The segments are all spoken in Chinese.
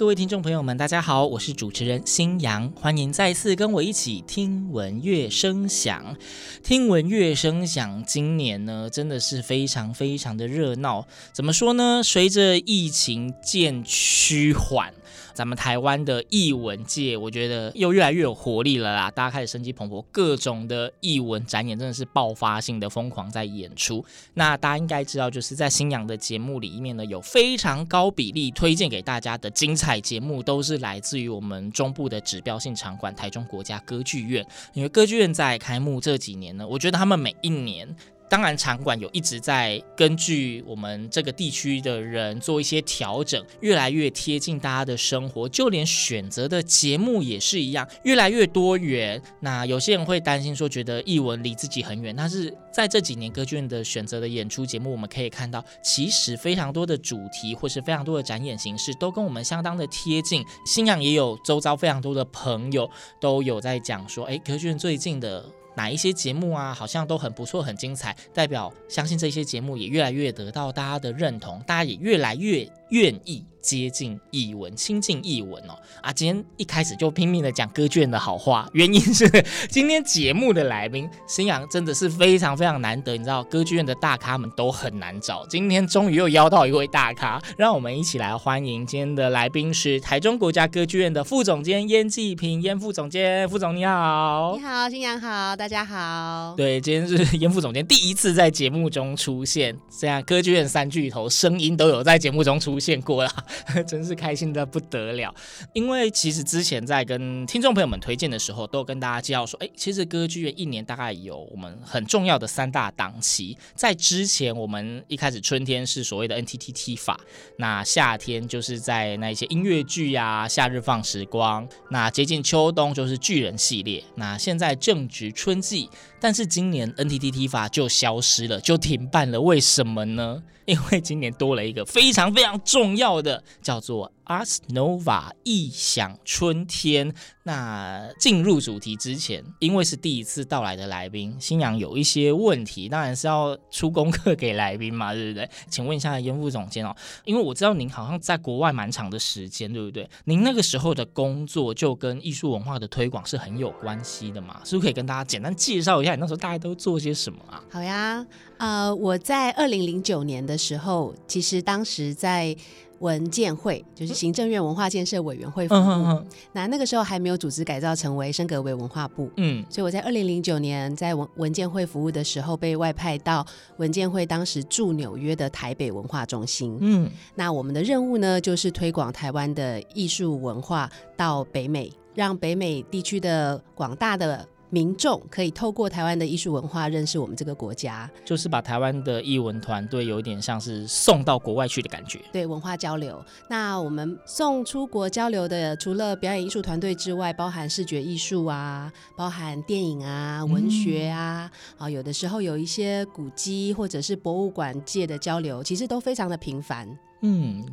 各位听众朋友们，大家好，我是主持人新阳，欢迎再次跟我一起听闻乐声响。听闻乐声响，今年呢真的是非常非常的热闹。怎么说呢？随着疫情渐趋缓。咱们台湾的艺文界，我觉得又越来越有活力了啦！大家开始生机蓬勃，各种的艺文展演真的是爆发性的疯狂在演出。那大家应该知道，就是在星洋的节目里面呢，有非常高比例推荐给大家的精彩节目，都是来自于我们中部的指标性场馆——台中国家歌剧院。因为歌剧院在开幕这几年呢，我觉得他们每一年。当然，场馆有一直在根据我们这个地区的人做一些调整，越来越贴近大家的生活。就连选择的节目也是一样，越来越多元。那有些人会担心说，觉得艺文离自己很远。但是在这几年歌剧院的选择的演出节目，我们可以看到，其实非常多的主题或是非常多的展演形式都跟我们相当的贴近。星洋也有周遭非常多的朋友都有在讲说，哎，歌剧院最近的。哪一些节目啊，好像都很不错，很精彩，代表相信这些节目也越来越得到大家的认同，大家也越来越愿意接近译文，亲近译文哦。啊，今天一开始就拼命的讲歌剧院的好话，原因是今天节目的来宾新阳真的是非常非常难得，你知道歌剧院的大咖们都很难找，今天终于又邀到一位大咖，让我们一起来欢迎今天的来宾是台中国家歌剧院的副总监燕继平，燕副总监，副总你好，你好，新阳好，大家好。对，今天是燕副总监第一次在节目中出现，这样歌剧院三巨头声音都有在节目中出现过啦，真是开心的不得了。因为其实之前在跟听众朋友们推荐的时候，都有跟大家介绍说，哎，其实歌剧院一年大概有我们很重要的三大档期。在之前，我们一开始春天是所谓的 NTTT 法，那夏天就是在那一些音乐剧呀，夏日放时光，那接近秋冬就是巨人系列，那现在正值春季。但是今年 NTT 法就消失了，就停办了。为什么呢？因为今年多了一个非常非常重要的，叫做 Ars Nova 异想春天。那进入主题之前，因为是第一次到来的来宾，星洋有一些问题，当然是要出功课给来宾嘛，对不对？请问一下鄢副总监哦，因为我知道您好像在国外蛮长的时间，对不对？您那个时候的工作就跟艺术文化的推广是很有关系的嘛？是不是可以跟大家简单介绍一下你那时候大概都做些什么啊？好呀，呃，我在二零零九年的时候，其实当时在文建会，就是行政院文化建设委员会服务。那那个时候还没有组织改造成为升格为文化部。嗯，所以我在二零零九年在文文建会服务的时候，被外派到文建会当时驻纽约的台北文化中心。嗯，那我们的任务呢，就是推广台湾的艺术文化到北美，让北美地区的广大的。民众可以透过台湾的艺术文化认识我们这个国家，就是把台湾的艺文团队有一点像是送到国外去的感觉。对，文化交流。那我们送出国交流的，除了表演艺术团队之外，包含视觉艺术啊，包含电影啊、文学啊，啊、嗯，有的时候有一些古迹或者是博物馆界的交流，其实都非常的频繁。嗯，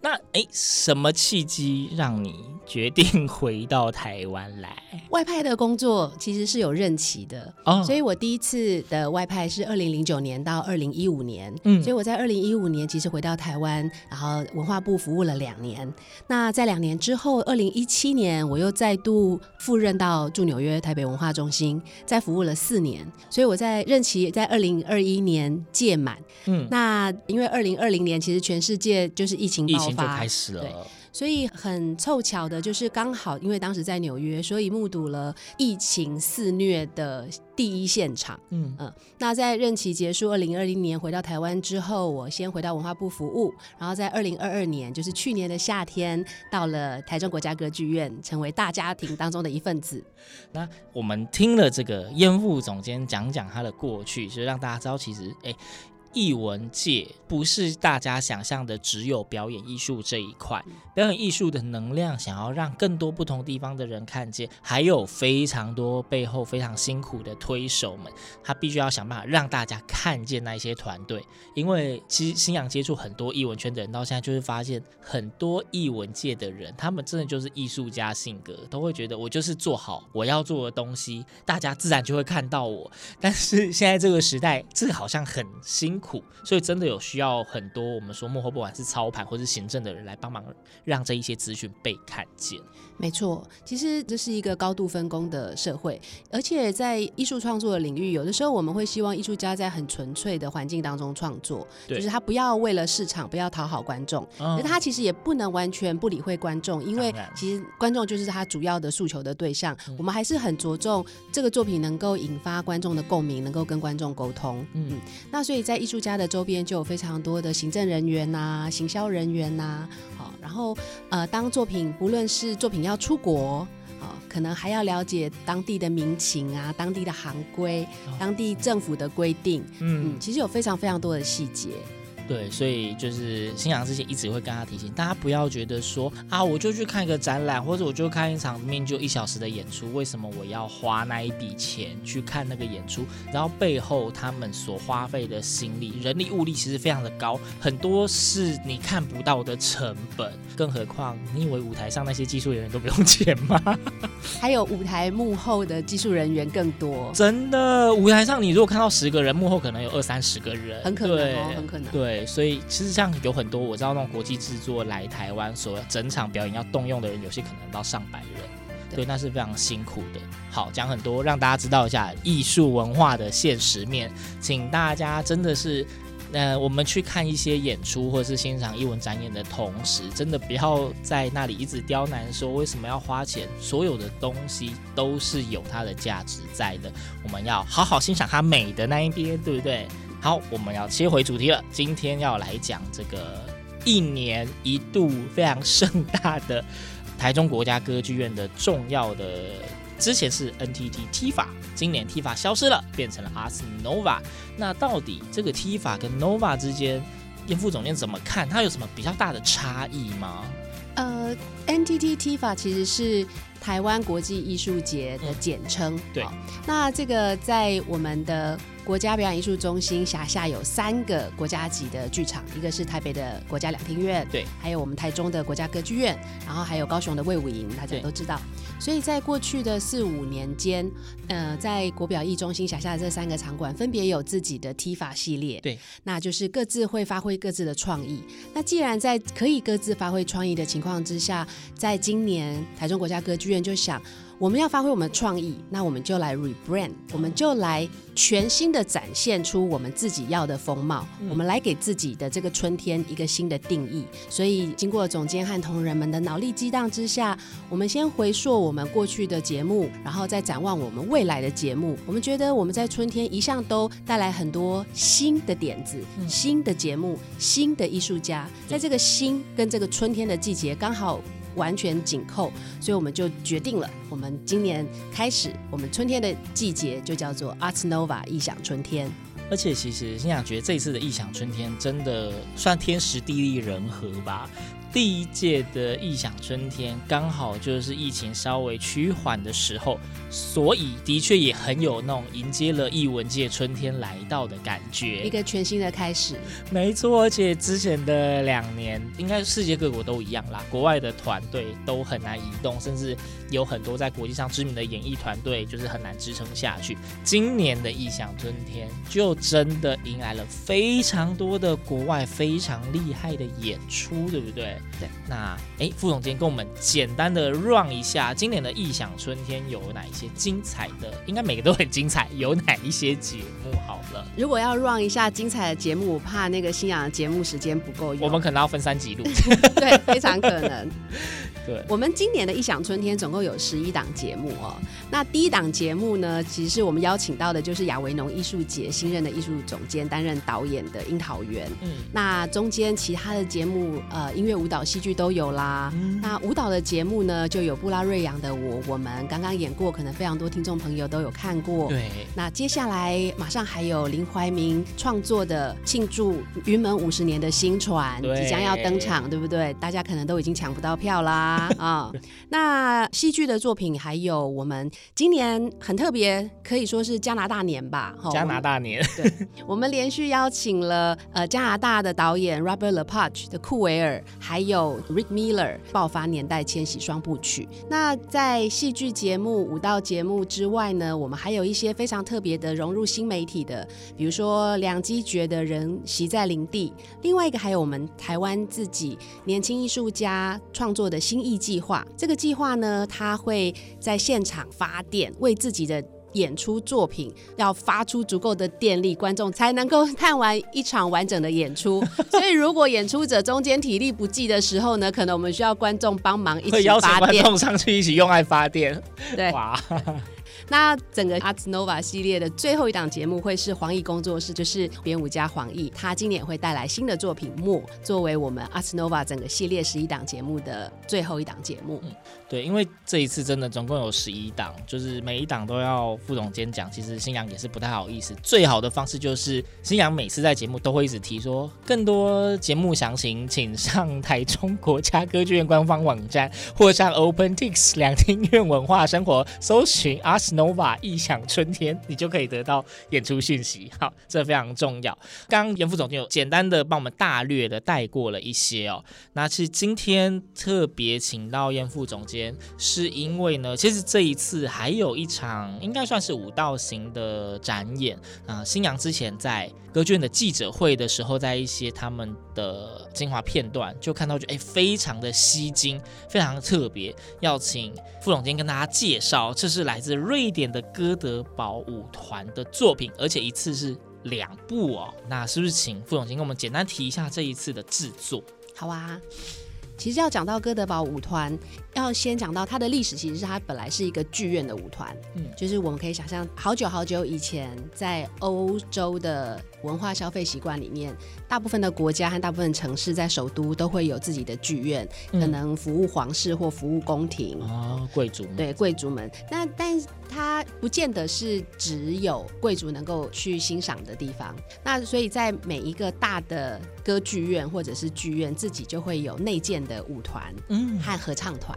那哎，什么契机让你决定回到台湾来？外派的工作其实是有任期的哦，所以我第一次的外派是二零零九年到二零一五年，嗯，所以我在二零一五年其实回到台湾，然后文化部服务了两年。那在两年之后，二零一七年我又再度赴任到驻纽约台北文化中心，再服务了四年。所以我在任期在二零二一年届满，嗯，那因为二零二零年其实全世界就是疫情爆发，疫情就开始了。所以很凑巧的就是刚好，因为当时在纽约，所以目睹了疫情肆虐的第一现场。嗯嗯，那在任期结束，二零二零年回到台湾之后，我先回到文化部服务，然后在二零二二年，就是去年的夏天，到了台中国家歌剧院，成为大家庭当中的一份子。那我们听了这个鄢副总监讲讲他的过去，就是让大家知道，其实哎。欸艺文界不是大家想象的只有表演艺术这一块，表演艺术的能量想要让更多不同地方的人看见，还有非常多背后非常辛苦的推手们，他必须要想办法让大家看见那些团队。因为其实新阳接触很多艺文圈的人，到现在就是发现很多艺文界的人，他们真的就是艺术家性格，都会觉得我就是做好我要做的东西，大家自然就会看到我。但是现在这个时代，这个好像很辛苦。苦，所以真的有需要很多我们说幕后不管是操盘或是行政的人来帮忙，让这一些资讯被看见。没错，其实这是一个高度分工的社会，而且在艺术创作的领域，有的时候我们会希望艺术家在很纯粹的环境当中创作，就是他不要为了市场，不要讨好观众，可是他其实也不能完全不理会观众，因为其实观众就是他主要的诉求的对象。我们还是很着重这个作品能够引发观众的共鸣，能够跟观众沟通。嗯，那所以在艺术家的周边就有非常多的行政人员呐、啊、行销人员呐、啊，好，然后呃，当作品不论是作品要出国，啊，可能还要了解当地的民情啊、当地的行规、当地政府的规定，嗯，嗯，其实有非常非常多的细节。对，所以就是星洋之前一直会跟他提醒大家，不要觉得说啊，我就去看一个展览，或者我就看一场面就一小时的演出，为什么我要花那一笔钱去看那个演出？然后背后他们所花费的心力、人力、物力其实非常的高，很多是你看不到的成本。更何况，你以为舞台上那些技术人员都不用钱吗？还有舞台幕后的技术人员更多。真的，舞台上你如果看到十个人，幕后可能有二三十个人，很可能哦，很可能。对。所以其实像有很多我知道那种国际制作来台湾，所整场表演要动用的人，有些可能到上百人，对，那是非常辛苦的。好，讲很多让大家知道一下艺术文化的现实面，请大家真的是，呃，我们去看一些演出或者是欣赏艺文展演的同时，真的不要在那里一直刁难说为什么要花钱，所有的东西都是有它的价值在的，我们要好好欣赏它美的那一边，对不对？好，我们要切回主题了。今天要来讲这个一年一度非常盛大的台中国家歌剧院的重要的，之前是 NTT T 法今年 T 法消失了，变成了 Ars Nova。那到底这个 T 法跟 Nova 之间，鄢副总监怎么看？它有什么比较大的差异吗？呃，NTT T 法其实是台湾国际艺术节的简称。嗯、对，那这个在我们的。国家表演艺术中心辖下有三个国家级的剧场，一个是台北的国家两厅院，对，还有我们台中的国家歌剧院，然后还有高雄的魏武营，大家都知道。所以在过去的四五年间，呃，在国表艺中心辖下的这三个场馆分别有自己的 TIFA 系列，对，那就是各自会发挥各自的创意。那既然在可以各自发挥创意的情况之下，在今年台中国家歌剧院就想。我们要发挥我们的创意，那我们就来 rebrand，我们就来全新的展现出我们自己要的风貌，嗯、我们来给自己的这个春天一个新的定义。所以，经过总监和同仁们的脑力激荡之下，我们先回溯我们过去的节目，然后再展望我们未来的节目。我们觉得我们在春天一向都带来很多新的点子、嗯、新的节目、新的艺术家，在这个新跟这个春天的季节刚好。完全紧扣，所以我们就决定了，我们今年开始，我们春天的季节就叫做 Ars Nova 异想春天。而且其实心想觉得这一次的异想春天真的算天时地利人和吧。第一届的异想春天刚好就是疫情稍微趋缓的时候，所以的确也很有那种迎接了艺文界春天来到的感觉，一个全新的开始。没错，而且之前的两年，应该世界各国都一样啦，国外的团队都很难移动，甚至有很多在国际上知名的演艺团队就是很难支撑下去。今年的异想春天就真的迎来了非常多的国外非常厉害的演出，对不对？对，那哎，副总监跟我们简单的 run 一下今年的异想春天有哪一些精彩的？应该每个都很精彩，有哪一些节目？好了。如果要 run 一下精彩的节目，我怕那个星洋的节目时间不够用，我们可能要分三集录。对，非常可能。对，我们今年的《艺想春天》总共有十一档节目哦。那第一档节目呢，其实我们邀请到的就是亚维农艺术节新任的艺术总监担任导演的樱桃园。嗯，那中间其他的节目，呃，音乐、舞蹈、戏剧都有啦。嗯，那舞蹈的节目呢，就有布拉瑞扬的我，我们刚刚演过，可能非常多听众朋友都有看过。对，那接下来马上还有林怀民创作的庆祝云门五十年的新船即将要登场，对不对？大家可能都已经抢不到票啦。啊，那戏剧的作品还有我们今年很特别，可以说是加拿大年吧？加拿大年，对，我们连续邀请了呃加拿大的导演 Robert Lepage 的库维尔，还有 Rick Miller 爆发年代千禧双部曲。那在戏剧节目、舞蹈节目之外呢，我们还有一些非常特别的融入新媒体的，比如说两机觉的人席在林地，另外一个还有我们台湾自己年轻艺术家创作的新。艺计划这个计划呢，他会在现场发电，为自己的演出作品要发出足够的电力，观众才能够看完一场完整的演出。所以，如果演出者中间体力不济的时候呢，可能我们需要观众帮忙一起发电，会邀请观众上去一起用爱发电。对，哇。那整个 Arts Nova 系列的最后一档节目会是黄奕工作室，就是编舞家黄奕，他今年会带来新的作品《默》，作为我们 Arts Nova 整个系列十一档节目的最后一档节目。嗯，对，因为这一次真的总共有十一档，就是每一档都要副总监讲，其实新阳也是不太好意思。最好的方式就是新阳每次在节目都会一直提说，更多节目详情请上台中国家歌剧院官方网站，或上 OpenTix 两厅院文化生活搜寻 Arts Nova 艺想春天，你就可以得到演出讯息。好，这非常重要。刚刚严副总监有简单的帮我们大略的带过了一些哦。那其实今天特别请到严副总监，是因为呢，其实这一次还有一场应该算是舞蹈型的展演啊。新娘之前在歌剧院的记者会的时候，在一些他们的精华片段就看到就，就哎非常的吸睛，非常的特别。要请副总监跟大家介绍，这是来自瑞。典的歌德堡舞团的作品，而且一次是两部哦。那是不是请副总监跟我们简单提一下这一次的制作？好啊，其实要讲到哥德堡舞团。要先讲到它的历史，其实是它本来是一个剧院的舞团，嗯，就是我们可以想象，好久好久以前，在欧洲的文化消费习惯里面，大部分的国家和大部分城市在首都都会有自己的剧院，嗯、可能服务皇室或服务宫廷啊，贵族们，对贵族们。那但是它不见得是只有贵族能够去欣赏的地方。那所以在每一个大的歌剧院或者是剧院，自己就会有内建的舞团，嗯，和合唱团。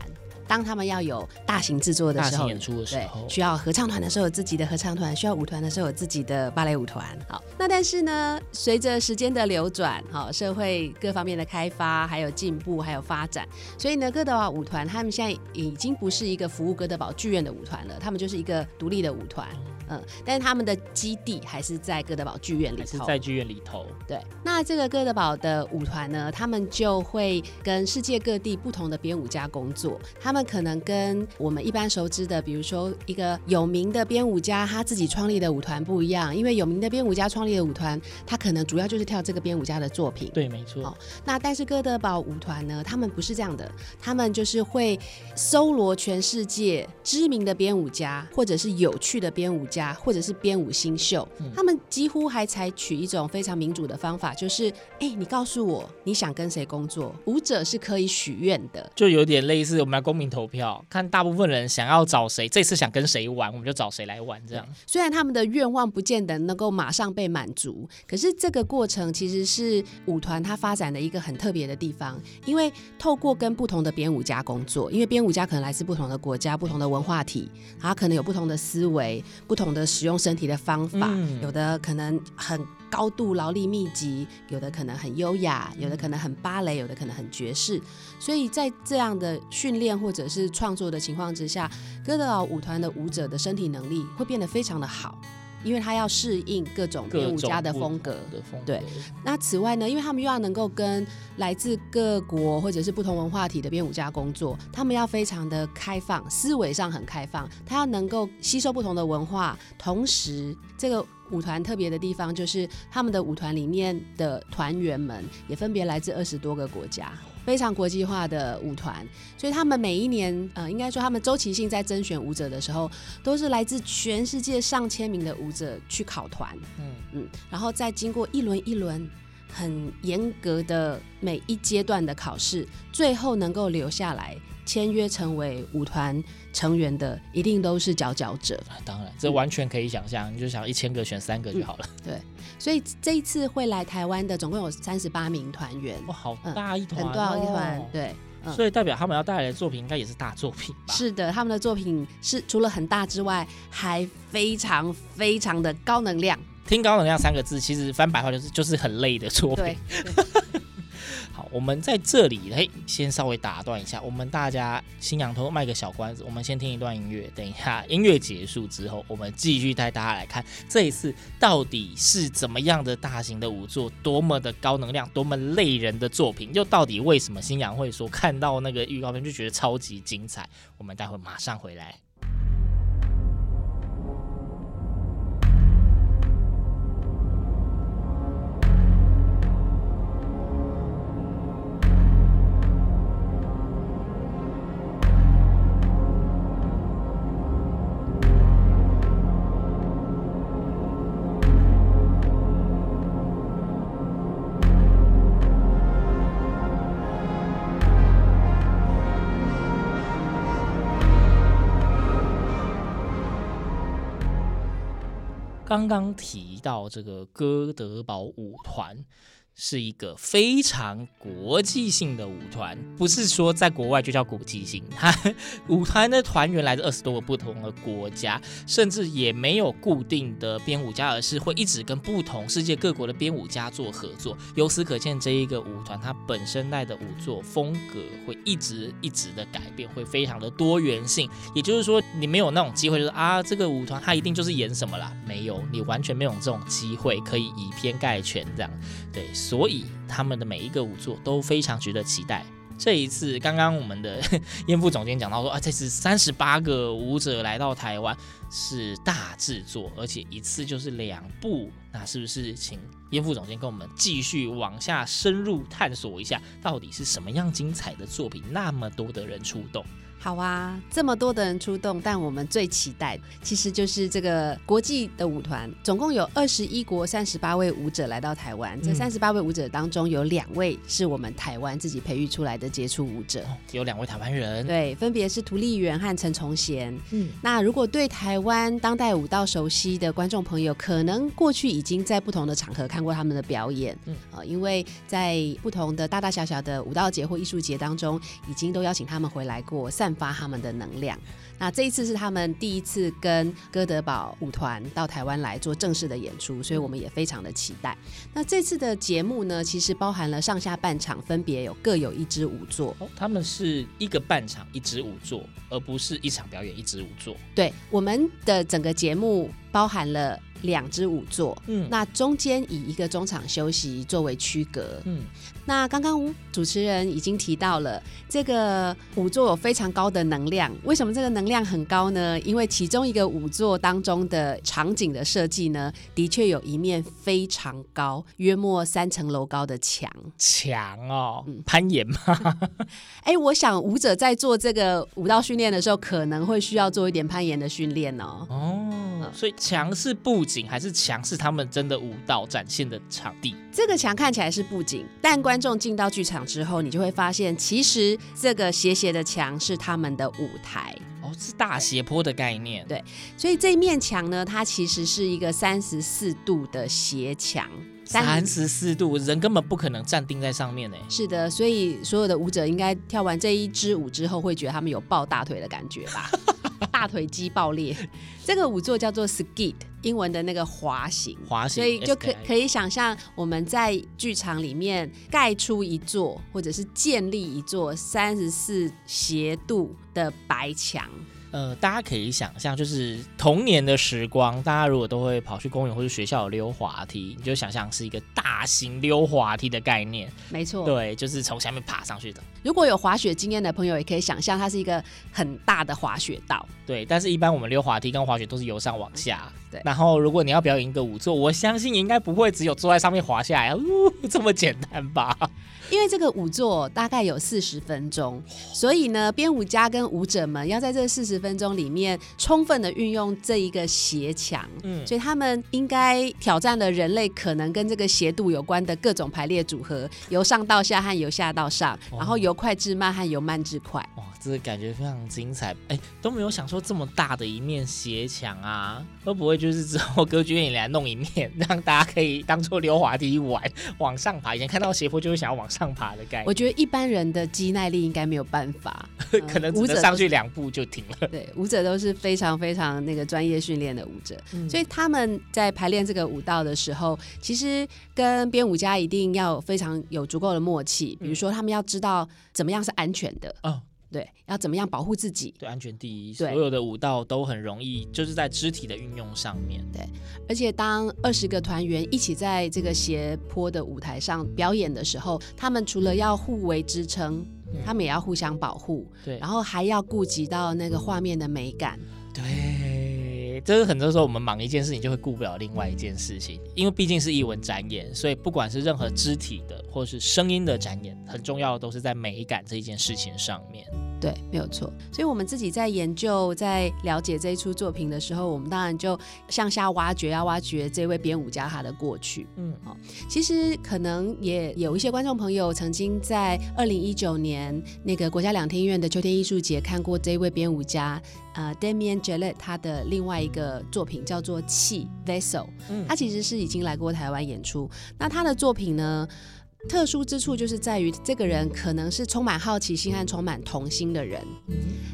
当他们要有大型制作的时候，演出的时候，对，需要合唱团的时候有自己的合唱团，需要舞团的时候有自己的芭蕾舞团。好，那但是呢，随着时间的流转，好，社会各方面的开发，还有进步，还有发展，所以呢，哥德堡舞团他们现在已经不是一个服务哥德堡剧院的舞团了，他们就是一个独立的舞团。嗯，但是他们的基地还是在哥德堡剧院里头，是在剧院里头。对，那这个哥德堡的舞团呢，他们就会跟世界各地不同的编舞家工作。他们可能跟我们一般熟知的，比如说一个有名的编舞家他自己创立的舞团不一样，因为有名的编舞家创立的舞团，他可能主要就是跳这个编舞家的作品。对，没错。哦，那但是哥德堡舞团呢，他们不是这样的，他们就是会搜罗全世界知名的编舞家，或者是有趣的编舞家。或者是编舞新秀，他们几乎还采取一种非常民主的方法，就是，哎，你告诉我你想跟谁工作，舞者是可以许愿的，就有点类似我们来公民投票，看大部分人想要找谁，这次想跟谁玩，我们就找谁来玩，这样。虽然他们的愿望不见得能够马上被满足，可是这个过程其实是舞团它发展的一个很特别的地方，因为透过跟不同的编舞家工作，因为编舞家可能来自不同的国家、不同的文化体，他可能有不同的思维、不同。的使用身体的方法，嗯、有的可能很高度劳力密集，有的可能很优雅，有的可能很芭蕾，有的可能很爵士。所以在这样的训练或者是创作的情况之下，哥德堡舞团的舞者的身体能力会变得非常的好。因为他要适应各种编舞家的风格的风格。对，那此外呢，因为他们又要能够跟来自各国或者是不同文化体的编舞家工作，他们要非常的开放，思维上很开放，他要能够吸收不同的文化，同时这个。舞团特别的地方就是他们的舞团里面的团员们也分别来自二十多个国家，非常国际化的舞团。所以他们每一年，呃，应该说他们周期性在甄选舞者的时候，都是来自全世界上千名的舞者去考团，嗯嗯，然后再经过一轮一轮很严格的每一阶段的考试，最后能够留下来。签约成为舞团成员的，一定都是佼佼者。当然，这完全可以想象。嗯、你就想一千个选三个就好了。嗯、对，所以这一次会来台湾的总共有三十八名团员。哇，好大一团，嗯，很大一团。对，嗯，所以代表他们要带来的作品应该也是大作品吧？是的，他们的作品是除了很大之外，还非常非常的高能量。听“高能量”三个字，其实翻白话就是就是很累的作品。对 我们在这里，嘿，先稍微打断一下，我们大家新阳偷卖个小关子，我们先听一段音乐，等一下音乐结束之后，我们继续带大家来看这一次到底是怎么样的大型的舞作，多么的高能量，多么累人的作品，又到底为什么新阳会说看到那个预告片就觉得超级精彩？我们待会马上回来。刚刚提到这个哥德堡舞团。是一个非常国际性的舞团，不是说在国外就叫国际性。它 舞团的团员来自二十多个不同的国家，甚至也没有固定的编舞家，而是会一直跟不同世界各国的编舞家做合作。由此可见，这一个舞团它本身带的舞作风格会一直一直的改变，会非常的多元性。也就是说，你没有那种机会，就是啊，这个舞团它一定就是演什么啦，没有，你完全没有这种机会可以以偏概全这样，对。所以他们的每一个舞作都非常值得期待。这一次，刚刚我们的 燕副总监讲到说啊，这次三十八个舞者来到台湾是大制作，而且一次就是两部。那是不是请燕副总监跟我们继续往下深入探索一下，到底是什么样精彩的作品，那么多的人出动？好啊，这么多的人出动，但我们最期待的其实就是这个国际的舞团，总共有二十一国三十八位舞者来到台湾。嗯、这三十八位舞者当中，有两位是我们台湾自己培育出来的杰出舞者，哦、有两位台湾人，对，分别是涂丽媛和陈崇贤。嗯，那如果对台湾当代舞蹈熟悉的观众朋友，可能过去已经在不同的场合看过他们的表演。嗯，啊、呃，因为在不同的大大小小的舞蹈节或艺术节当中，已经都邀请他们回来过。散发他们的能量。那这一次是他们第一次跟哥德堡舞团到台湾来做正式的演出，所以我们也非常的期待。那这次的节目呢，其实包含了上下半场，分别有各有一支舞作。哦，他们是一个半场一支舞作，而不是一场表演一支舞作。对，我们的整个节目包含了两支舞作，嗯，那中间以一个中场休息作为区隔，嗯。那刚刚主持人已经提到了这个五座有非常高的能量，为什么这个能量很高呢？因为其中一个五座当中的场景的设计呢，的确有一面非常高，约莫三层楼高的墙。墙哦，嗯，攀岩吗？哎，我想舞者在做这个舞蹈训练的时候，可能会需要做一点攀岩的训练哦。哦，所以墙是布景，还是墙是他们真的舞蹈展现的场地？这个墙看起来是布景，但观众进到剧场之后，你就会发现，其实这个斜斜的墙是他们的舞台哦，是大斜坡的概念。对，所以这面墙呢，它其实是一个三十四度的斜墙，三十四度，人根本不可能站定在上面呢。是的，所以所有的舞者应该跳完这一支舞之后，会觉得他们有抱大腿的感觉吧。大腿肌爆裂，这个舞作叫做 skid，英文的那个滑行，滑行，所以就可可以想象我们在剧场里面盖出一座，或者是建立一座三十四斜度的白墙。呃，大家可以想象，就是童年的时光，大家如果都会跑去公园或者学校溜滑梯，你就想象是一个大型溜滑梯的概念。没错，对，就是从下面爬上去的。如果有滑雪经验的朋友，也可以想象它是一个很大的滑雪道。对，但是一般我们溜滑梯跟滑雪都是由上往下。对，然后如果你要表演一个舞座，我相信应该不会只有坐在上面滑下来，呜，这么简单吧？因为这个舞座大概有四十分钟，所以呢，编舞家跟舞者们要在这四十分钟里面充分的运用这一个斜墙，嗯，所以他们应该挑战了人类可能跟这个斜度有关的各种排列组合，由上到下和由下到上，然后由快至慢和由慢至快。哇，这个感觉非常精彩，哎，都没有想说这么大的一面斜墙啊，会不会就是之后歌剧院也来弄一面，让大家可以当做溜滑梯玩，往上爬？以前看到斜坡就会想要往上。爬的概念，我觉得一般人的肌耐力应该没有办法，可能只能上去两步就停了。对，舞者都是非常非常那个专业训练的舞者，嗯，所以他们在排练这个舞蹈的时候，其实跟编舞家一定要非常有足够的默契。比如说，他们要知道怎么样是安全的。嗯。对，要怎么样保护自己？对，安全第一。对，所有的舞蹈都很容易，就是在肢体的运用上面。对，而且当二十个团员一起在这个斜坡的舞台上表演的时候，他们除了要互为支撑，嗯，他们也要互相保护。对，然后还要顾及到那个画面的美感。对，这是很多时候我们忙一件事情，就会顾不了另外一件事情，因为毕竟是艺文展演，所以不管是任何肢体的或是声音的展演，很重要的都是在美感这一件事情上面。对，没有错。所以，我们自己在研究、在了解这一出作品的时候，我们当然就向下挖掘，要挖掘这位编舞家他的过去。嗯，好。其实可能也有一些观众朋友曾经在二零一九年那个国家两厅院的秋天艺术节看过这位编舞家，呃，Damien Jellette 他的另外一个作品叫做《气 Vessel》。嗯，他其实是已经来过台湾演出。那他的作品呢？特殊之处就是在于，这个人可能是充满好奇心和充满童心的人。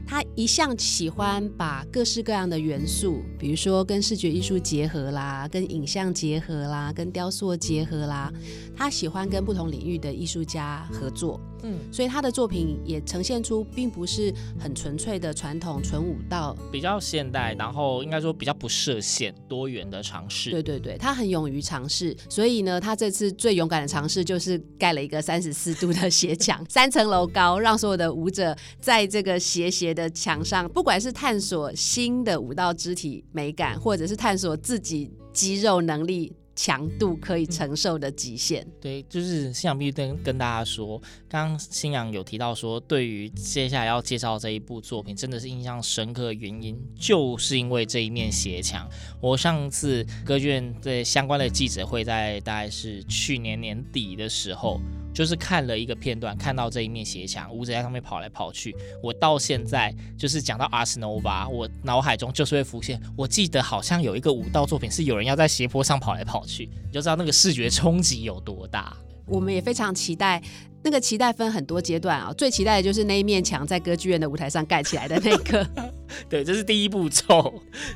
他一向喜欢把各式各样的元素，比如说跟视觉艺术结合啦，跟影像结合啦，跟雕塑结合啦。他喜欢跟不同领域的艺术家合作。嗯，所以他的作品也呈现出并不是很纯粹的传统纯武道，比较现代，然后应该说比较不设限、多元的尝试。对对对，他很勇于尝试，所以呢，他这次最勇敢的尝试就是盖了一个三十四度的斜墙，三层楼高，让所有的舞者在这个斜斜的墙上，不管是探索新的舞蹈肢体美感，或者是探索自己肌肉能力。强度可以承受的极限。嗯，对，就是新阳必须跟跟大家说，刚刚新阳有提到说，对于接下来要介绍这一部作品，真的是印象深刻的原因，就是因为这一面斜墙。我上次歌剧院的相关的记者会在大概是去年年底的时候。就是看了一个片段，看到这一面斜墙，舞者在上面跑来跑去。我到现在就是讲到 Ars Nova，我脑海中就是会浮现，我记得好像有一个舞蹈作品是有人要在斜坡上跑来跑去，你就知道那个视觉冲击有多大。我们也非常期待。那个期待分很多阶段啊，最期待的就是那一面墙在歌剧院的舞台上盖起来的那个。对，这是第一步骤。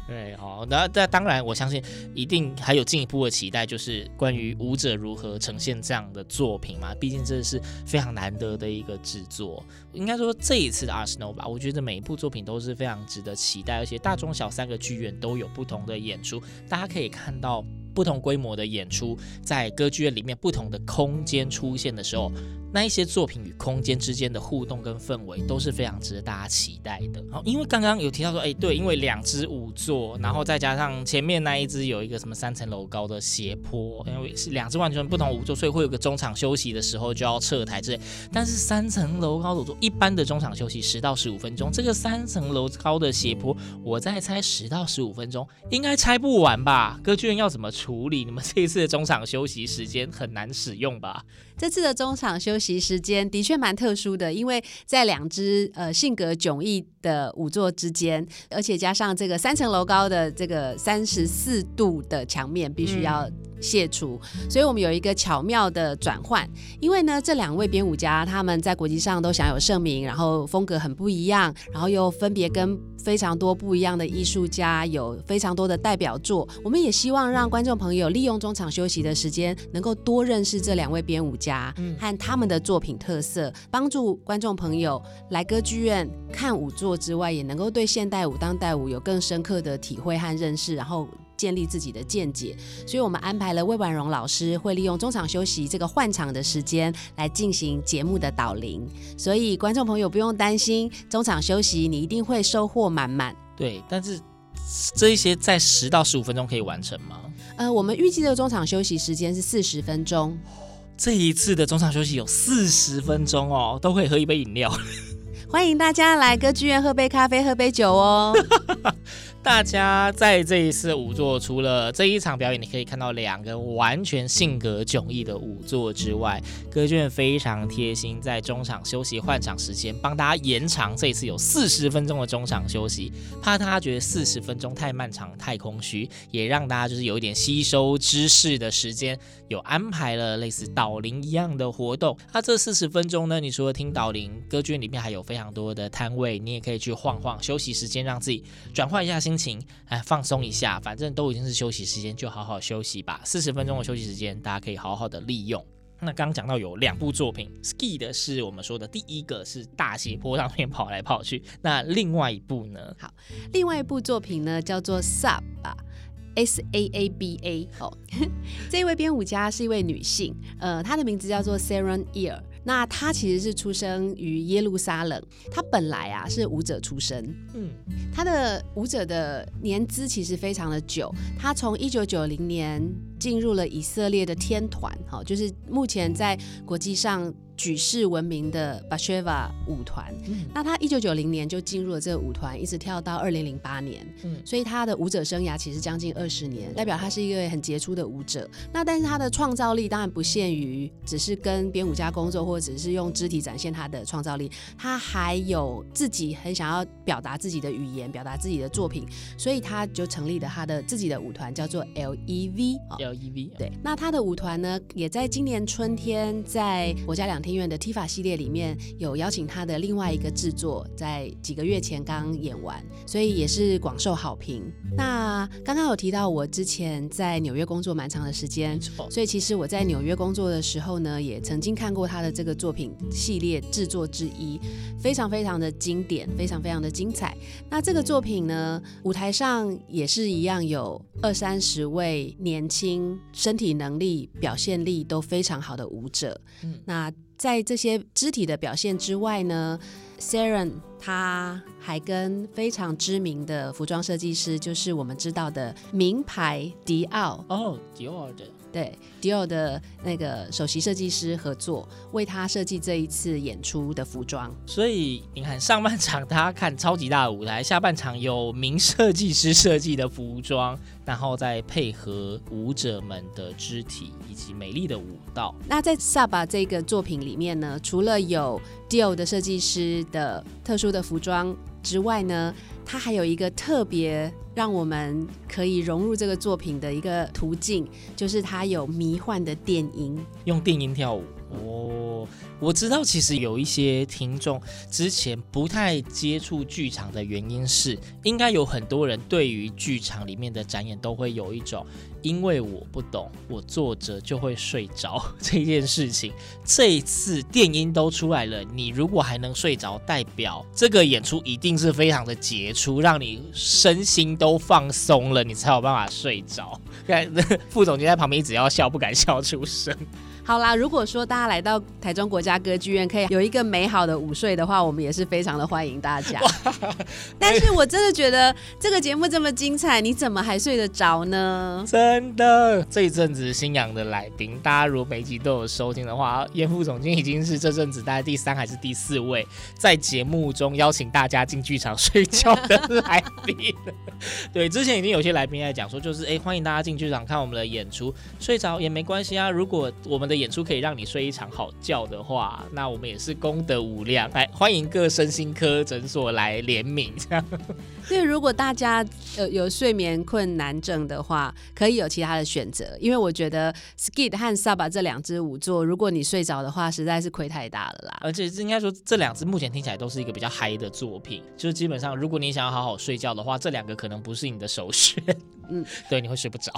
对，好，那那当然，我相信一定还有进一步的期待，就是关于舞者如何呈现这样的作品嘛。毕竟这是非常难得的一个制作。应该说这一次的 Ars Nova 吧，我觉得每一部作品都是非常值得期待，而且大中小三个剧院都有不同的演出，大家可以看到。不同规模的演出，在歌剧院里面不同的空间出现的时候，那一些作品与空间之间的互动跟氛围都是非常值得大家期待的。好，因为刚刚有提到说，哎，对，因为两只五座，然后再加上前面那一只有一个什么三层楼高的斜坡，因为是两只完全不同五座，所以会有个中场休息的时候就要撤台之类。但是三层楼高的一般的中场休息十到十五分钟，这个三层楼高的斜坡，我再猜十到十五分钟应该拆不完吧？歌剧院要怎么处理？你们这一次的中场休息时间很难使用吧？这次的中场休息时间的确蛮特殊的，因为在两只呃性格迥异的五座之间，而且加上这个三层楼高的这个三十四度的墙面，必须要卸除，所以我们有一个巧妙的转换。因为呢，这两位编舞家他们在国际上都享有盛名，然后风格很不一样，然后又分别跟非常多不一样的艺术家有非常多的代表作。我们也希望让观众朋友利用中场休息的时间，能够多认识这两位编舞家和他们的作品特色，帮助观众朋友来歌剧院看舞作之外，也能够对现代舞、当代舞有更深刻的体会和认识，然后。建立自己的见解，所以我们安排了魏婉容老师会利用中场休息这个换场的时间来进行节目的导聆，所以观众朋友不用担心中场休息，你一定会收获满满。对，但是这一些在十到十五分钟可以完成吗？呃，我们预计的中场休息时间是四十分钟。这一次的中场休息有四十分钟哦，都可以喝一杯饮料。欢迎大家来歌剧院喝杯咖啡，喝杯酒哦。大家在这一次舞作，除了这一场表演，你可以看到两个完全性格迥异的舞作之外，歌剧院非常贴心，在中场休息换场时间帮大家延长。这一次有四十分钟的中场休息，怕大家觉得四十分钟太漫长、太空虚，也让大家就是有一点吸收知识的时间，有安排了类似导聆一样的活动。那这四十分钟呢，你除了听导聆，歌剧里面还有非常多的摊位，你也可以去晃晃，休息时间让自己转换一下心。情哎，放松一下，反正都已经是休息时间，就好好休息吧。四十分钟的休息时间，大家可以好好的利用。那刚刚讲到有两部作品，ski 的是我们说的第一个是大斜坡上面跑来跑去，那另外一部呢？好，另外一部作品呢叫做 Saaba 啊，S A A B A。哦，这一位编舞家是一位女性，呃，她的名字叫做 Sharon Ear。那她其实是出生于耶路撒冷，她本来啊是舞者出身，嗯，她的舞者的年资其实非常的久，她从一九九零年进入了以色列的天团，哈，就是目前在国际上。举世闻名的 Basheva 舞团，嗯、那他一九九零年就进入了这个舞团，一直跳到二零零八年，嗯，所以他的舞者生涯其实将近二十年，代表他是一个很杰出的舞者。那但是他的创造力当然不限于只是跟编舞家工作，或者只是用肢体展现他的创造力，他还有自己很想要表达自己的语言，表达自己的作品，所以他就成立了他的自己的舞团，叫做 LEV。LEV 对，那他的舞团呢，也在今年春天在国家两厅院的 TIFA 系列里面有邀请他的另外一个制作，在几个月前刚演完，所以也是广受好评。那刚刚有提到我之前在纽约工作蛮长的时间，所以其实我在纽约工作的时候呢，也曾经看过他的这个作品系列制作之一，非常非常的经典，非常非常的精彩。那这个作品呢，舞台上也是一样有二三十位年轻、身体能力、表现力都非常好的舞者。嗯，那。在这些肢体的表现之外呢，Sharon 他还跟非常知名的服装设计师，就是我们知道的名牌迪奥哦，迪奥的。对，迪奥的那个首席设计师合作，为他设计这一次演出的服装。所以你看，上半场他看超级大的舞台，下半场有名设计师设计的服装，然后再配合舞者们的肢体以及美丽的舞蹈。那在 Saaba 这个作品里面呢，除了有迪奥的设计师的特殊的服装之外呢，它还有一个特别让我们可以融入这个作品的一个途径，就是它有迷幻的电音，用电音跳舞。哦。我知道，其实有一些听众之前不太接触剧场的原因是，应该有很多人对于剧场里面的展演都会有一种，因为我不懂，我坐着就会睡着这件事情。这一次电音都出来了，你如果还能睡着，代表这个演出一定是非常的杰出，让你身心都放松了，你才有办法睡着。看 副总监在旁边一直要笑，不敢笑出声。好啦，如果说大家来到台中国家歌剧院可以有一个美好的午睡的话，我们也是非常的欢迎大家。但是我真的觉得这个节目这么精彩，你怎么还睡得着呢？真的，这一阵子新阳的来宾，大家如果每集都有收听的话，严副总监已经是这阵子大概第三还是第四位在节目中邀请大家进剧场睡觉的来宾。对，之前已经有些来宾在讲说，就是哎，欢迎大家进剧场看我们的演出，睡着也没关系啊。如果我们的演出可以让你睡一场好觉的话，那我们也是功德无量。来，欢迎各身心科诊所来联名，这样。对，如果大家呃有睡眠困难症的话，可以有其他的选择，因为我觉得 Skid 和 Saba 这两支舞作，如果你睡着的话，实在是亏太大了啦。而且应该说，这两支目前听起来都是一个比较嗨的作品，就是基本上，如果你想要好好睡觉的话，这两个可能不是你的首选。嗯，对，你会睡不着。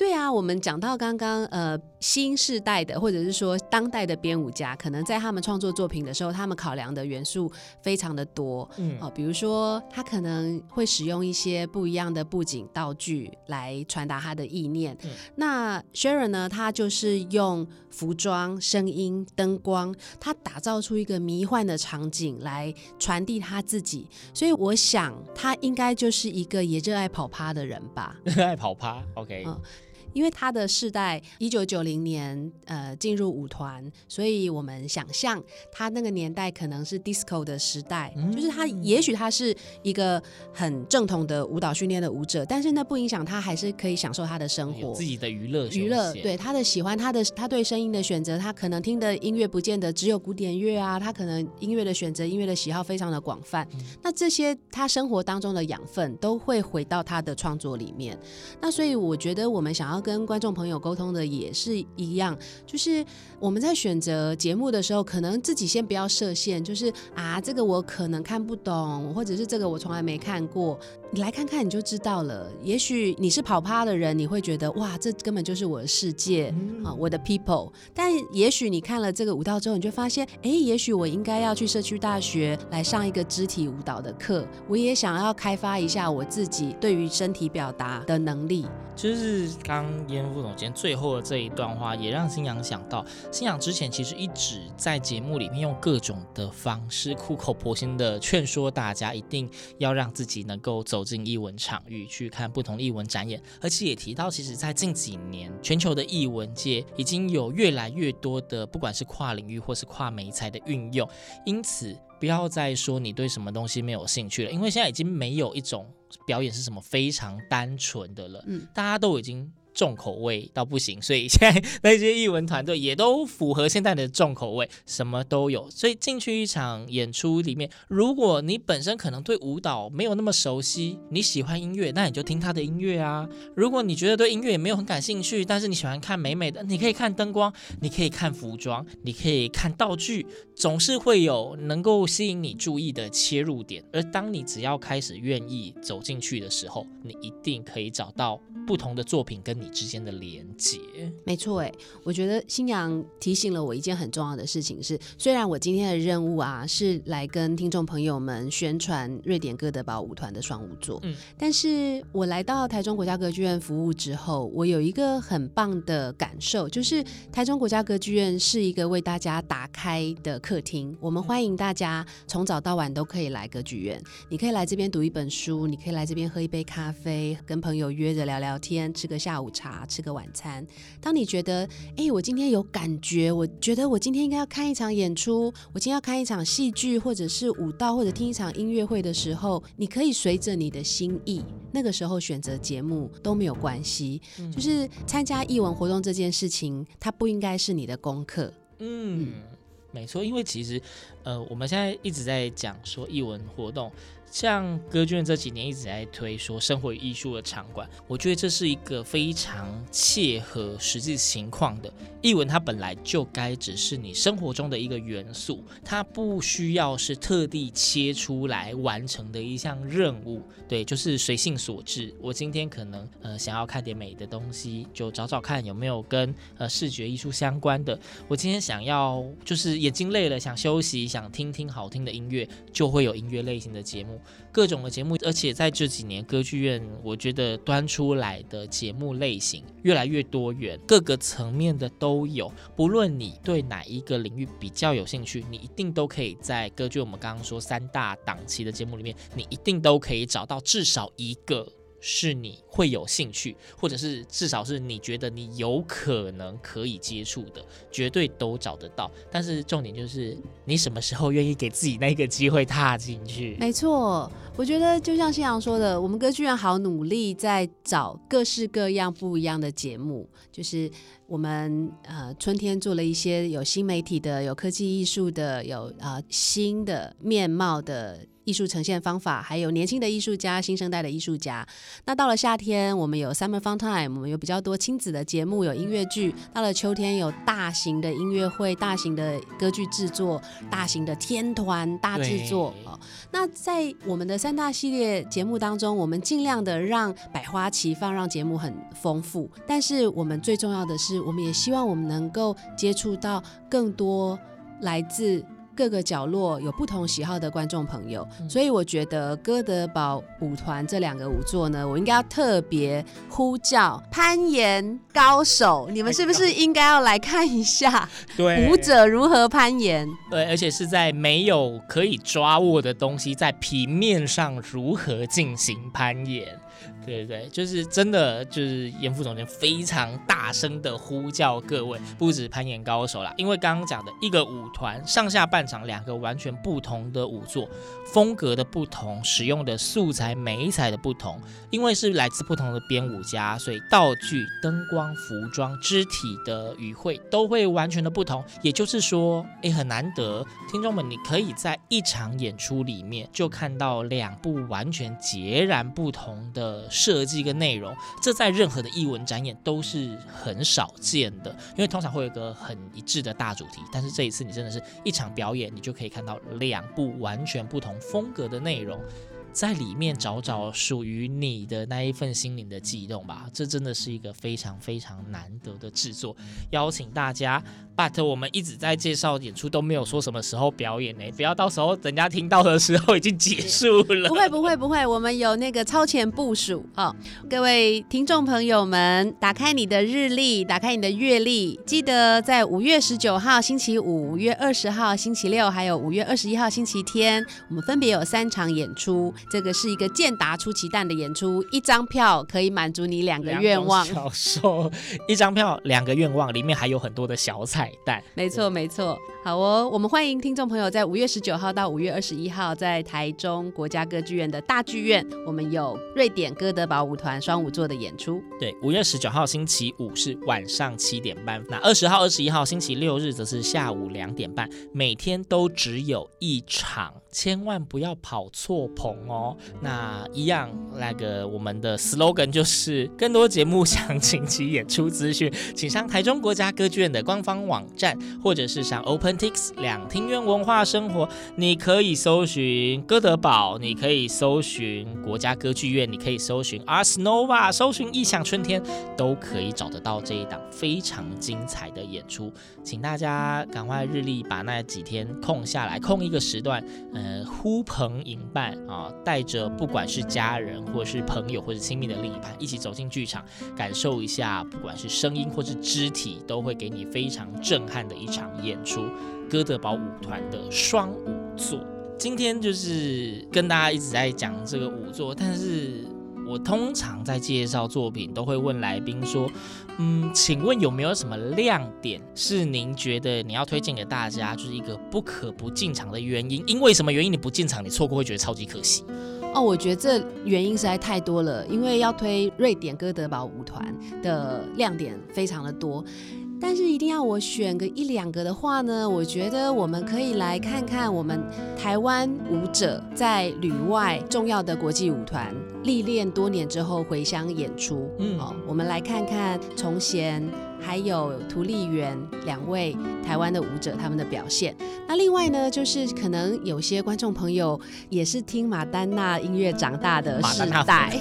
对啊，我们讲到刚刚呃新世代的或者是说当代的编舞家，可能在他们创作作品的时候，他们考量的元素非常的多，嗯，哦，比如说他可能会使用一些不一样的布景道具来传达他的意念。嗯、那 Sharon 呢，他就是用服装、声音、灯光，他打造出一个迷幻的场景来传递他自己。所以我想他应该就是一个也热爱跑趴的人吧？热 爱跑趴，OK。嗯因为他的世代一九九零年呃进入舞团，所以我们想象他那个年代可能是 disco 的时代，嗯、就是他也许他是一个很正统的舞蹈训练的舞者，但是那不影响他还是可以享受他的生活，自己的娱乐娱乐，对他的喜欢，他的他对声音的选择，他可能听的音乐不见得只有古典乐啊，他可能音乐的选择、音乐的喜好非常的广泛，嗯、那这些他生活当中的养分都会回到他的创作里面，那所以我觉得我们想要。跟观众朋友沟通的也是一样，就是我们在选择节目的时候，可能自己先不要设限，就是啊，这个我可能看不懂，或者是这个我从来没看过。你来看看你就知道了。也许你是跑趴的人，你会觉得哇，这根本就是我的世界啊，我的 people。但也许你看了这个舞蹈之后，你就发现，哎，也许我应该要去社区大学来上一个肢体舞蹈的课。我也想要开发一下我自己对于身体表达的能力。就是刚严副总监最后的这一段话，也让新阳想到，新阳之前其实一直在节目里面用各种的方式，苦口婆心的劝说大家，一定要让自己能够走。走进艺文场域去看不同艺文展演，而且也提到，其实，在近几年，全球的艺文界已经有越来越多的，不管是跨领域或是跨媒材的运用。因此，不要再说你对什么东西没有兴趣了，因为现在已经没有一种表演是什么非常单纯的了。嗯，大家都已经。重口味到不行，所以现在 那些艺文团队也都符合现在的重口味，什么都有。所以进去一场演出里面，如果你本身可能对舞蹈没有那么熟悉，你喜欢音乐，那你就听他的音乐啊。如果你觉得对音乐也没有很感兴趣，但是你喜欢看美美的，你可以看灯光，你可以看服装，你可以看道具，总是会有能够吸引你注意的切入点。而当你只要开始愿意走进去的时候，你一定可以找到不同的作品跟你之间的连接，没错哎，我觉得新娘提醒了我一件很重要的事情是，虽然我今天的任务啊是来跟听众朋友们宣传瑞典哥德堡舞团的双舞作，嗯，但是我来到台中国家歌剧院服务之后，我有一个很棒的感受，就是台中国家歌剧院是一个为大家打开的客厅，我们欢迎大家从早到晚都可以来歌剧院，你可以来这边读一本书，你可以来这边喝一杯咖啡，跟朋友约着聊聊天，吃个下午茶。茶吃个晚餐。当你觉得，哎，我今天有感觉，我觉得我今天应该要看一场演出，我今天要看一场戏剧，或者是舞蹈，或者听一场音乐会的时候，你可以随着你的心意，那个时候选择节目都没有关系。嗯、就是参加艺文活动这件事情，它不应该是你的功课。嗯，嗯没错，因为其实，呃，我们现在一直在讲说艺文活动。像歌剧院这几年一直在推说生活与艺术的场馆，我觉得这是一个非常切合实际情况的。艺文它本来就该只是你生活中的一个元素，它不需要是特地切出来完成的一项任务。对，就是随性所致。我今天可能呃想要看点美的东西，就找找看有没有跟呃视觉艺术相关的。我今天想要就是眼睛累了想休息，想听听好听的音乐，就会有音乐类型的节目。各种的节目，而且在这几年歌剧院，我觉得端出来的节目类型越来越多元，各个层面的都有。不论你对哪一个领域比较有兴趣，你一定都可以在歌剧我们刚刚说三大档期的节目里面，你一定都可以找到至少一个是你会有兴趣，或者是至少是你觉得你有可能可以接触的，绝对都找得到。但是重点就是你什么时候愿意给自己那个机会踏进去？没错，我觉得就像新阳说的，我们歌剧院好努力在找各式各样不一样的节目，就是我们呃春天做了一些有新媒体的、有科技艺术的、有呃新的面貌的。艺术呈现方法，还有年轻的艺术家、新生代的艺术家。那到了夏天，我们有 Summer Fun Time，我们有比较多亲子的节目，有音乐剧。到了秋天，有大型的音乐会、大型的歌剧制作、大型的天团大制作。哦，那在我们的三大系列节目当中，我们尽量的让百花齐放，让节目很丰富。但是我们最重要的是，我们也希望我们能够接触到更多来自。各个角落有不同喜好的观众朋友，嗯、所以我觉得哥德堡舞团这两个舞作呢，我应该要特别呼叫攀岩高手，你们是不是应该要来看一下？对，舞者如何攀岩？对，而且是在没有可以抓握的东西，在平面上如何进行攀岩？对对对，就是真的，就是严副总监非常大声的呼叫各位，不止攀岩高手啦，因为刚刚讲的一个舞团上下半场两个完全不同的舞作，风格的不同，使用的素材媒材的不同，因为是来自不同的编舞家，所以道具、灯光、服装、肢体的语汇都会完全的不同。也就是说，诶，很难得，听众们，你可以在一场演出里面就看到两部完全截然不同的。设计跟内容，这在任何的艺文展演都是很少见的，因为通常会有一个很一致的大主题，但是这一次你真的是一场表演，你就可以看到两部完全不同风格的内容。在里面找找属于你的那一份心灵的悸动吧，这真的是一个非常非常难得的制作。邀请大家，but 我们一直在介绍演出，都没有说什么时候表演呢？不要到时候人家听到的时候已经结束了。不会不会不会，我们有那个超前部署哦。各位听众朋友们，打开你的日历，打开你的月历，记得在五月十九号星期五、五月二十号星期六，还有五月二十一号星期天，我们分别有三场演出。这个是一个健达出奇蛋的演出，一张票可以满足你两个愿望。小说，一张票两个愿望，里面还有很多的小彩蛋。没错，没错。好哦，我们欢迎听众朋友在五月十九号到五月二十一号，在台中国家歌剧院的大剧院，我们有瑞典哥德堡舞团双舞座的演出。对，五月十九号星期五是晚上七点半，那二十号、二十一号星期六日则是下午两点半，每天都只有一场，千万不要跑错棚哦。那一样，那个我们的 slogan 就是更多节目详情及演出资讯，请上台中国家歌剧院的官方网站，或者是上 Open。T 两厅院文化生活，你可以搜寻哥德堡，你可以搜寻国家歌剧院，你可以搜寻 Ars Nova，搜寻异想春天，都可以找得到这一档非常精彩的演出。请大家赶快日历把那几天空下来，空一个时段，呃，呼朋引伴啊，带着不管是家人或是朋友或者亲密的另一半，一起走进剧场，感受一下，不管是声音或是肢体，都会给你非常震撼的一场演出。哥德堡舞团的双舞作，今天就是跟大家一直在讲这个舞作，但是我通常在介绍作品都会问来宾说，嗯，请问有没有什么亮点是您觉得你要推荐给大家，就是一个不可不进场的原因？因为什么原因你不进场，你错过会觉得超级可惜。哦，我觉得这原因实在太多了，因为要推瑞典哥德堡舞团的亮点非常的多。但是一定要我选个一两个的话呢，我觉得我们可以来看看我们台湾舞者在旅外重要的国际舞团历练多年之后回乡演出。嗯，好，我们来看看崇贤还有涂丽媛两位台湾的舞者他们的表现。那另外呢，就是可能有些观众朋友也是听马丹娜音乐长大的世代。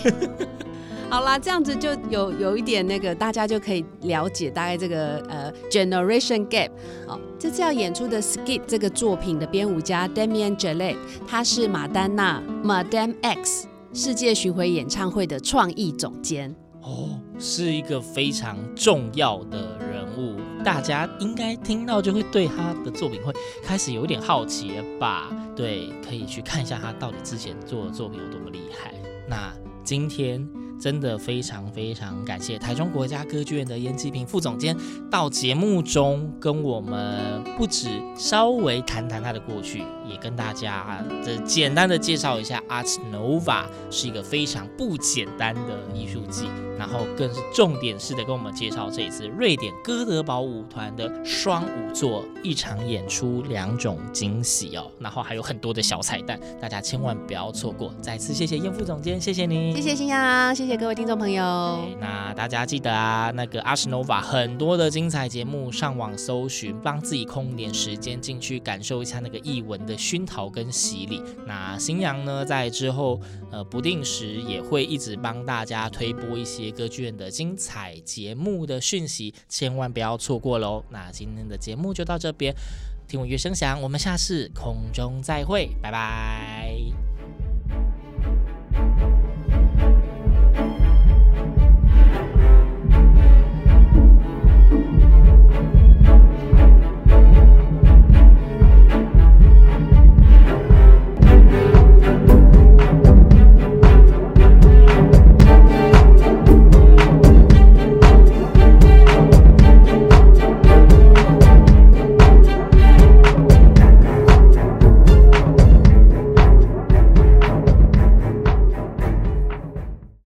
好啦，这样子就有有一点那个，大家就可以了解大概这个呃 generation gap。好，这次要演出的 Skid 这个作品的编舞家 Damien Jallette，他是马丹娜 Madame X 世界巡回演唱会的创意总监。哦，是一个非常重要的人物，大家应该听到就会对他的作品会开始有一点好奇了吧？对，可以去看一下他到底之前做的作品有多么厉害。那今天。真的非常非常感谢台中国家歌剧院的燕吉平副总监到节目中跟我们不止稍微谈谈他的过去，也跟大家这简单的介绍一下 Ars Nova 是一个非常不简单的艺术季，然后更是重点式的跟我们介绍这一次瑞典哥德堡舞团的双舞作一场演出两种惊喜哦，然后还有很多的小彩蛋，大家千万不要错过。再次谢谢燕副总监，谢谢您，谢谢星洋，谢谢谢各位听众朋友。那大家记得啊，那个 Ars Nova 很多的精彩节目，上网搜寻，帮自己空点时间进去感受一下那个译文的熏陶跟洗礼。那星洋呢，在之后呃不定时也会一直帮大家推播一些歌剧院的精彩节目的讯息，千万不要错过喽。那今天的节目就到这边，听我乐声响，我们下次空中再会，拜拜。